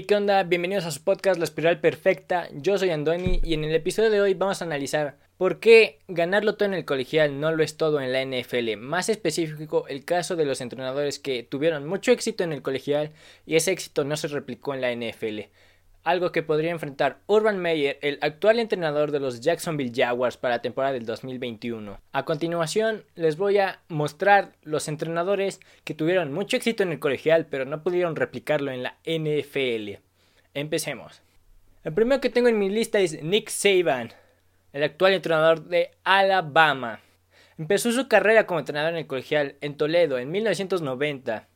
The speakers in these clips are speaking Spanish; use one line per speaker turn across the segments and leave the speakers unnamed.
Hey, ¿qué onda? Bienvenidos a su podcast La Espiral Perfecta. Yo soy Andoni y en el episodio de hoy vamos a analizar por qué ganarlo todo en el colegial no lo es todo en la NFL. Más específico, el caso de los entrenadores que tuvieron mucho éxito en el colegial y ese éxito no se replicó en la NFL algo que podría enfrentar Urban Meyer, el actual entrenador de los Jacksonville Jaguars para la temporada del 2021. A continuación les voy a mostrar los entrenadores que tuvieron mucho éxito en el colegial pero no pudieron replicarlo en la NFL. Empecemos. El primero que tengo en mi lista es Nick Saban, el actual entrenador de Alabama. Empezó su carrera como entrenador en el colegial en Toledo en 1990.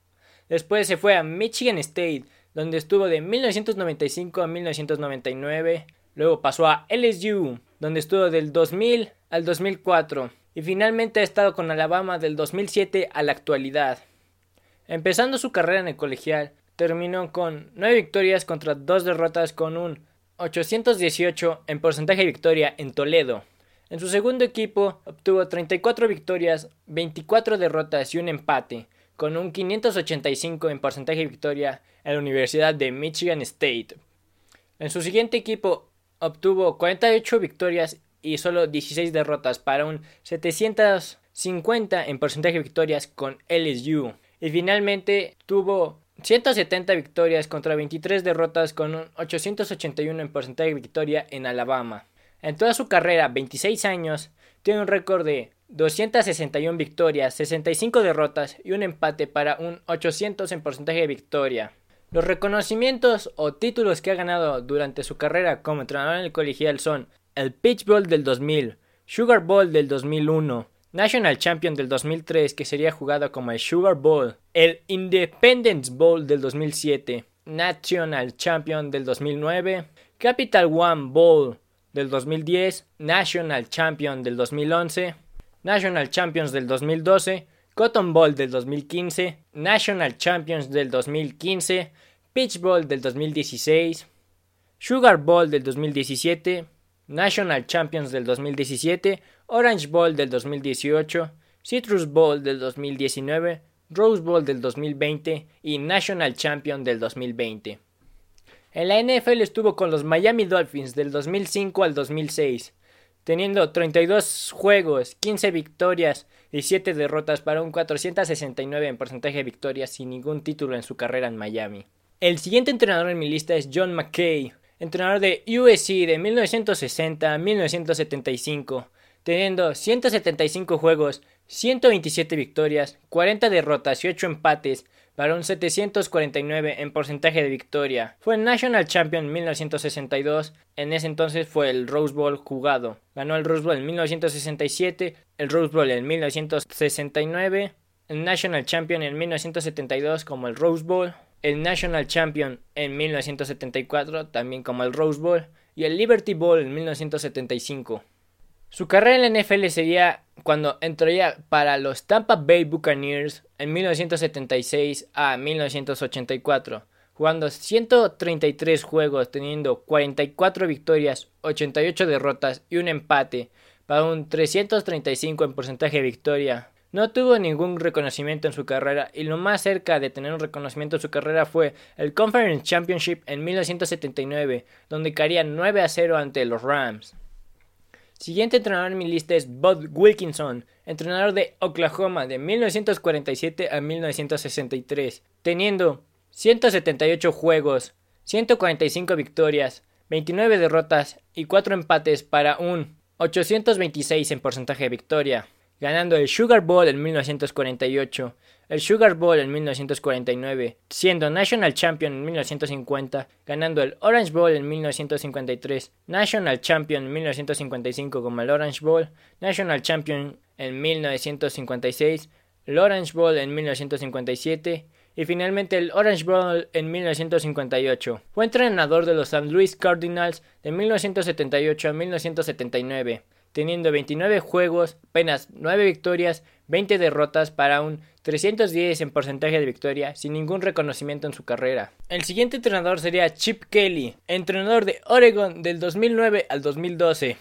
Después se fue a Michigan State donde estuvo de 1995 a 1999. Luego pasó a LSU, donde estuvo del 2000 al 2004. Y finalmente ha estado con Alabama del 2007 a la actualidad. Empezando su carrera en el colegial, terminó con 9 victorias contra 2 derrotas con un 818 en porcentaje de victoria en Toledo. En su segundo equipo obtuvo 34 victorias, 24 derrotas y un empate, con un 585 en porcentaje de victoria en la Universidad de Michigan State. En su siguiente equipo obtuvo 48 victorias y solo 16 derrotas para un 750 en porcentaje de victorias con LSU. Y finalmente tuvo 170 victorias contra 23 derrotas con un 881 en porcentaje de victoria en Alabama. En toda su carrera, 26 años, tiene un récord de 261 victorias, 65 derrotas y un empate para un 800 en porcentaje de victoria. Los reconocimientos o títulos que ha ganado durante su carrera como entrenador en el colegial son el Pitch Bowl del 2000, Sugar Bowl del 2001, National Champion del 2003 que sería jugado como el Sugar Bowl, el Independence Bowl del 2007, National Champion del 2009, Capital One Bowl del 2010, National Champion del 2011, National Champions del 2012, Cotton Bowl del 2015, National Champions del 2015, Pitch Bowl del 2016, Sugar Bowl del 2017, National Champions del 2017, Orange Bowl del 2018, Citrus Bowl del 2019, Rose Bowl del 2020 y National Champion del 2020. En la NFL estuvo con los Miami Dolphins del 2005 al 2006, teniendo 32 juegos, 15 victorias y 7 derrotas para un 469 en porcentaje de victorias sin ningún título en su carrera en Miami. El siguiente entrenador en mi lista es John McKay, entrenador de USC de 1960 a 1975, teniendo 175 juegos, 127 victorias, 40 derrotas y 8 empates para un 749 en porcentaje de victoria. Fue National Champion en 1962, en ese entonces fue el Rose Bowl jugado. Ganó el Rose Bowl en 1967, el Rose Bowl en 1969, el National Champion en 1972 como el Rose Bowl, el National Champion en 1974 también como el Rose Bowl y el Liberty Bowl en 1975. Su carrera en la NFL sería cuando entraría para los Tampa Bay Buccaneers en 1976 a 1984, jugando 133 juegos, teniendo 44 victorias, 88 derrotas y un empate, para un 335 en porcentaje de victoria. No tuvo ningún reconocimiento en su carrera y lo más cerca de tener un reconocimiento en su carrera fue el Conference Championship en 1979, donde caería 9 a 0 ante los Rams. Siguiente entrenador en mi lista es Bud Wilkinson, entrenador de Oklahoma de 1947 a 1963, teniendo 178 juegos, 145 victorias, 29 derrotas y 4 empates para un 826 en porcentaje de victoria ganando el Sugar Bowl en 1948, el Sugar Bowl en 1949, siendo National Champion en 1950, ganando el Orange Bowl en 1953, National Champion en 1955 como el Orange Bowl, National Champion en 1956, el Orange Bowl en 1957 y finalmente el Orange Bowl en 1958. Fue entrenador de los St. Louis Cardinals de 1978 a 1979 teniendo 29 juegos, apenas 9 victorias, 20 derrotas para un 310 en porcentaje de victoria, sin ningún reconocimiento en su carrera. El siguiente entrenador sería Chip Kelly, entrenador de Oregon del 2009 al 2012.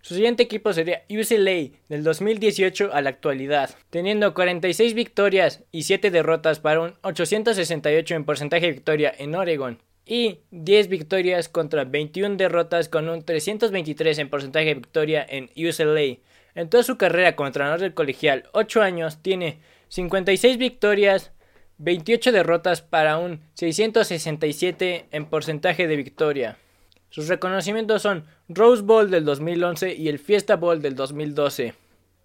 Su siguiente equipo sería UCLA del 2018 a la actualidad, teniendo 46 victorias y 7 derrotas para un 868 en porcentaje de victoria en Oregon. Y 10 victorias contra 21 derrotas con un 323 en porcentaje de victoria en UCLA. En toda su carrera como entrenador del colegial, 8 años, tiene 56 victorias, 28 derrotas para un 667 en porcentaje de victoria. Sus reconocimientos son Rose Bowl del 2011 y el Fiesta Bowl del 2012.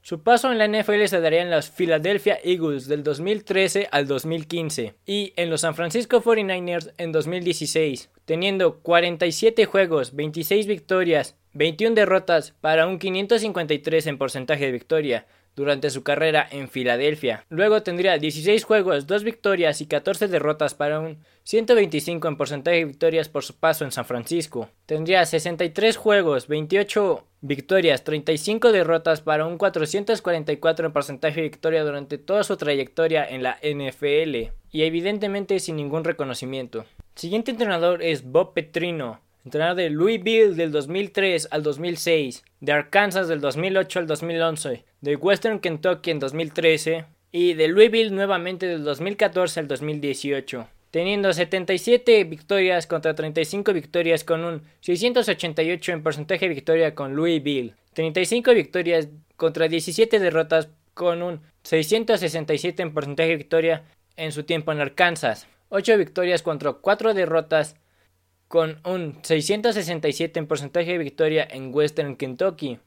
Su paso en la NFL se daría en los Philadelphia Eagles del 2013 al 2015 y en los San Francisco 49ers en 2016, teniendo 47 juegos, 26 victorias, 21 derrotas para un 553 en porcentaje de victoria, durante su carrera en Filadelfia. Luego tendría 16 juegos, 2 victorias y 14 derrotas para un 125 en porcentaje de victorias por su paso en San Francisco. Tendría 63 juegos, 28 victorias, 35 derrotas para un 444 en porcentaje de victoria durante toda su trayectoria en la NFL. Y evidentemente sin ningún reconocimiento. siguiente entrenador es Bob Petrino entrenador de Louisville del 2003 al 2006, de Arkansas del 2008 al 2011, de Western Kentucky en 2013 y de Louisville nuevamente del 2014 al 2018 teniendo 77 victorias contra 35 victorias con un 688 en porcentaje de victoria con Louisville, 35 victorias contra 17 derrotas con un 667 en porcentaje de victoria en su tiempo en Arkansas, 8 victorias contra 4 derrotas con un 667 en porcentaje de victoria en Western Kentucky.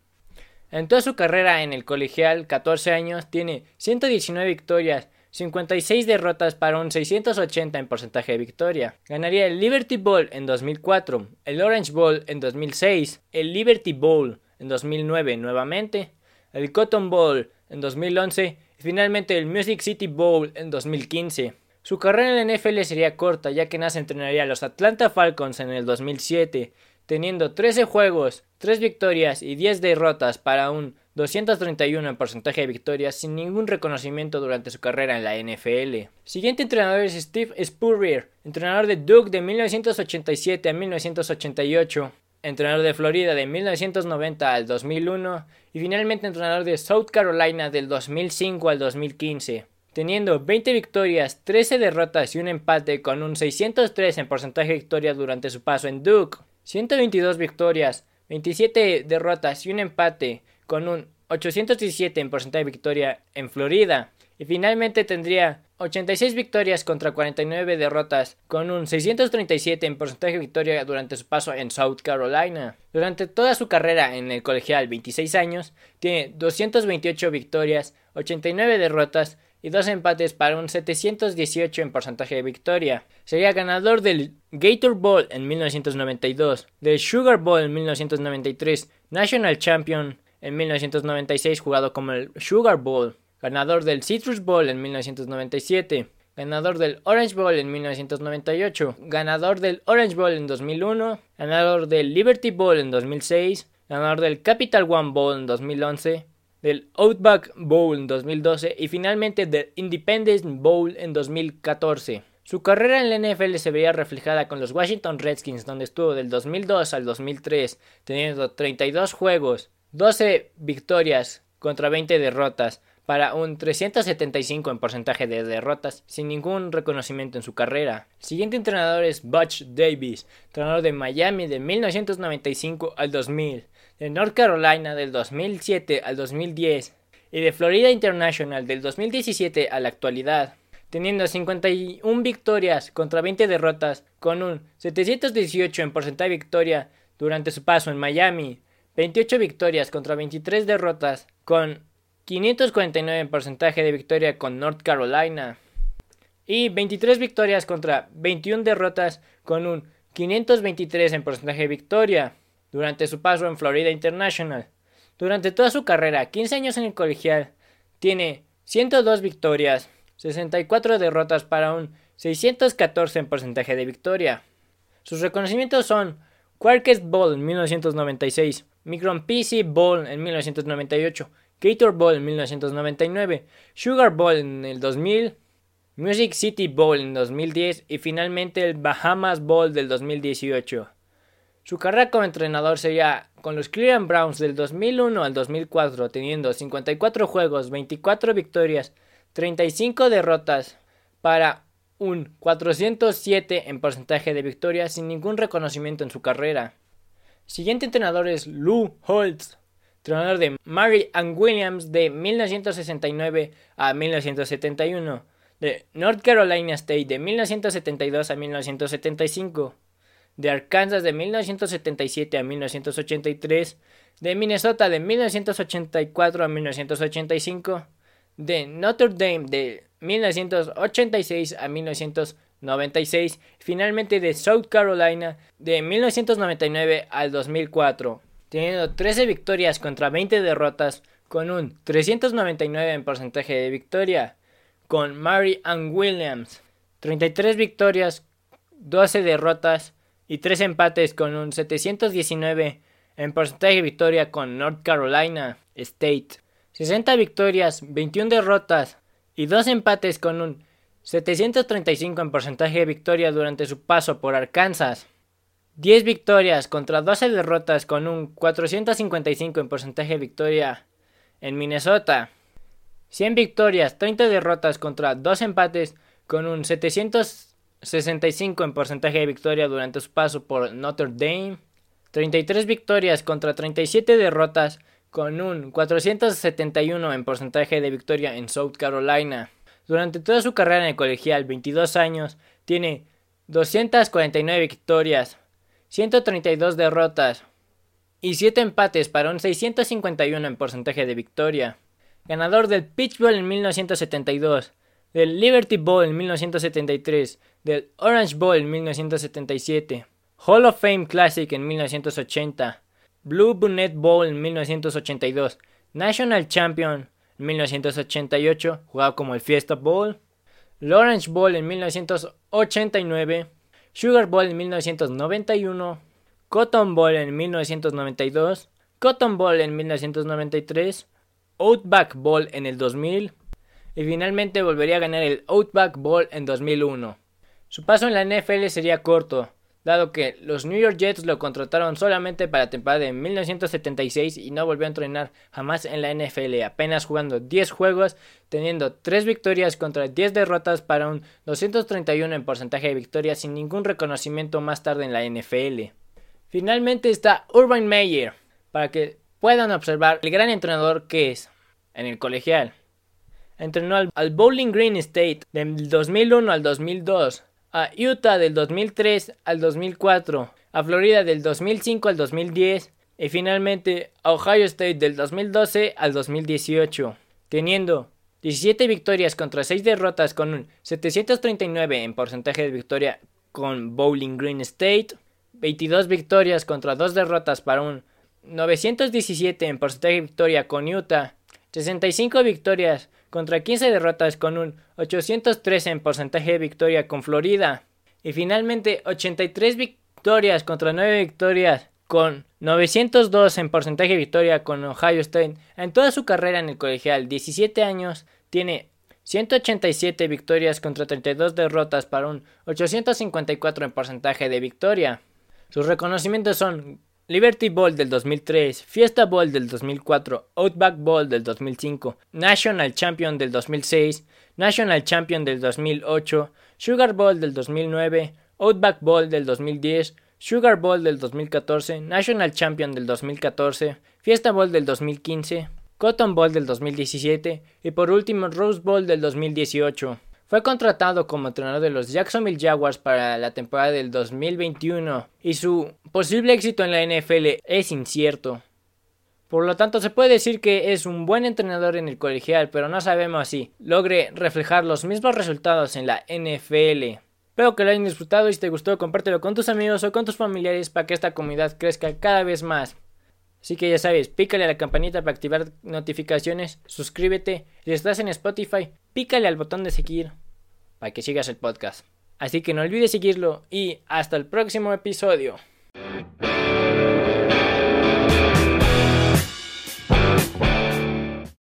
En toda su carrera en el colegial, 14 años, tiene 119 victorias, 56 derrotas para un 680 en porcentaje de victoria. Ganaría el Liberty Bowl en 2004, el Orange Bowl en 2006, el Liberty Bowl en 2009 nuevamente, el Cotton Bowl en 2011 y finalmente el Music City Bowl en 2015. Su carrera en la NFL sería corta, ya que Nace entrenaría a los Atlanta Falcons en el 2007, teniendo 13 juegos, 3 victorias y 10 derrotas para un 231 en porcentaje de victorias sin ningún reconocimiento durante su carrera en la NFL. Siguiente entrenador es Steve Spurrier, entrenador de Duke de 1987 a 1988, entrenador de Florida de 1990 al 2001 y finalmente entrenador de South Carolina del 2005 al 2015 teniendo 20 victorias, 13 derrotas y un empate con un 603 en porcentaje de victoria durante su paso en Duke, 122 victorias, 27 derrotas y un empate con un 817 en porcentaje de victoria en Florida. Y finalmente tendría 86 victorias contra 49 derrotas, con un 637 en porcentaje de victoria durante su paso en South Carolina. Durante toda su carrera en el colegial, 26 años, tiene 228 victorias, 89 derrotas y dos empates para un 718 en porcentaje de victoria. Sería ganador del Gator Bowl en 1992, del Sugar Bowl en 1993, National Champion en 1996 jugado como el Sugar Bowl, ganador del Citrus Bowl en 1997, ganador del Orange Bowl en 1998, ganador del Orange Bowl en 2001, ganador del Liberty Bowl en 2006, ganador del Capital One Bowl en 2011, del Outback Bowl en 2012 y finalmente del Independence Bowl en 2014. Su carrera en la NFL se veía reflejada con los Washington Redskins, donde estuvo del 2002 al 2003, teniendo 32 juegos, 12 victorias contra 20 derrotas, para un 375 en porcentaje de derrotas, sin ningún reconocimiento en su carrera. El siguiente entrenador es Butch Davis, entrenador de Miami de 1995 al 2000 de North Carolina del 2007 al 2010 y de Florida International del 2017 a la actualidad, teniendo 51 victorias contra 20 derrotas con un 718 en porcentaje de victoria durante su paso en Miami, 28 victorias contra 23 derrotas con 549 en porcentaje de victoria con North Carolina y 23 victorias contra 21 derrotas con un 523 en porcentaje de victoria durante su paso en Florida International. Durante toda su carrera, 15 años en el colegial, tiene 102 victorias, 64 derrotas para un 614 en porcentaje de victoria. Sus reconocimientos son Quarkest Bowl en 1996, Micron PC Bowl en 1998, Gator Bowl en 1999, Sugar Bowl en el 2000, Music City Bowl en 2010 y finalmente el Bahamas Bowl del 2018. Su carrera como entrenador sería con los Cleveland Browns del 2001 al 2004, teniendo 54 juegos, 24 victorias, 35 derrotas para un 407 en porcentaje de victoria sin ningún reconocimiento en su carrera. Siguiente entrenador es Lou Holtz, entrenador de Mary Ann Williams de 1969 a 1971, de North Carolina State de 1972 a 1975, de Arkansas de 1977 a 1983, de Minnesota de 1984 a 1985, de Notre Dame de 1986 a 1996, finalmente de South Carolina de 1999 al 2004, teniendo 13 victorias contra 20 derrotas con un 399 en porcentaje de victoria, con Mary Ann Williams, 33 victorias, 12 derrotas y 3 empates con un 719 en porcentaje de victoria con North Carolina State. 60 victorias, 21 derrotas y 2 empates con un 735 en porcentaje de victoria durante su paso por Arkansas. 10 victorias contra 12 derrotas con un 455 en porcentaje de victoria en Minnesota. 100 victorias, 30 derrotas contra 2 empates con un 765 en porcentaje de victoria durante su paso por Notre Dame. 33 victorias contra 37 derrotas con un 471 en porcentaje de victoria en South Carolina. Durante toda su carrera en el colegial, 22 años, tiene 249 victorias, 132 derrotas y 7 empates para un 651 en porcentaje de victoria. Ganador del Pitch Bowl en 1972, del Liberty Bowl en 1973, del Orange Bowl en 1977, Hall of Fame Classic en 1980, Blue Bonnet Bowl en 1982, National Champion en 1988, jugado como el Fiesta Bowl, Lawrence Bowl en 1989, Sugar Bowl en 1991, Cotton Bowl en 1992, Cotton Bowl en 1993, Outback Bowl en el 2000 y finalmente volvería a ganar el Outback Bowl en 2001. Su paso en la NFL sería corto, dado que los New York Jets lo contrataron solamente para la temporada de 1976 y no volvió a entrenar jamás en la NFL, apenas jugando 10 juegos, teniendo 3 victorias contra 10 derrotas para un 231 en porcentaje de victorias sin ningún reconocimiento más tarde en la NFL. Finalmente está Urban Meyer, para que puedan observar el gran entrenador que es en el colegial. Entrenó al, Bowling Green State del 2001 al 2002 a Utah del 2003 al 2004, a Florida del 2005 al 2010 y finalmente a Ohio State del 2012 al 2018, teniendo 17 victorias contra 6 derrotas con un 739 en porcentaje de victoria con Bowling Green State, 22 victorias contra 2 derrotas para un 917 en porcentaje de victoria con Utah, 65 victorias contra 15 derrotas con un 813 en porcentaje de victoria con Florida. Y finalmente 83 victorias contra 9 victorias con 902 en porcentaje de victoria con Ohio State. En toda su carrera en el colegial, 17 años, tiene 187 victorias contra 32 derrotas para un 854 en porcentaje de victoria. Sus reconocimientos son Liberty Bowl del 2003, Fiesta Bowl del 2004, Outback Bowl del 2005, National Champion del 2006, National Champion del 2008, Sugar Bowl del 2009, Outback Bowl del 2010, Sugar Bowl del 2014, National Champion del 2014, Fiesta Bowl del 2015, Cotton Bowl del 2017 y por último Rose Bowl del 2018. Fue contratado como entrenador de los Jacksonville Jaguars para la temporada del 2021 y su posible éxito en la NFL es incierto. Por lo tanto, se puede decir que es un buen entrenador en el colegial, pero no sabemos si logre reflejar los mismos resultados en la NFL. Espero que lo hayan disfrutado y si te gustó, compártelo con tus amigos o con tus familiares para que esta comunidad crezca cada vez más. Así que ya sabes, pícale a la campanita para activar notificaciones, suscríbete, si estás en Spotify, pícale al botón de seguir para que sigas el podcast. Así que no olvides seguirlo y hasta el próximo episodio.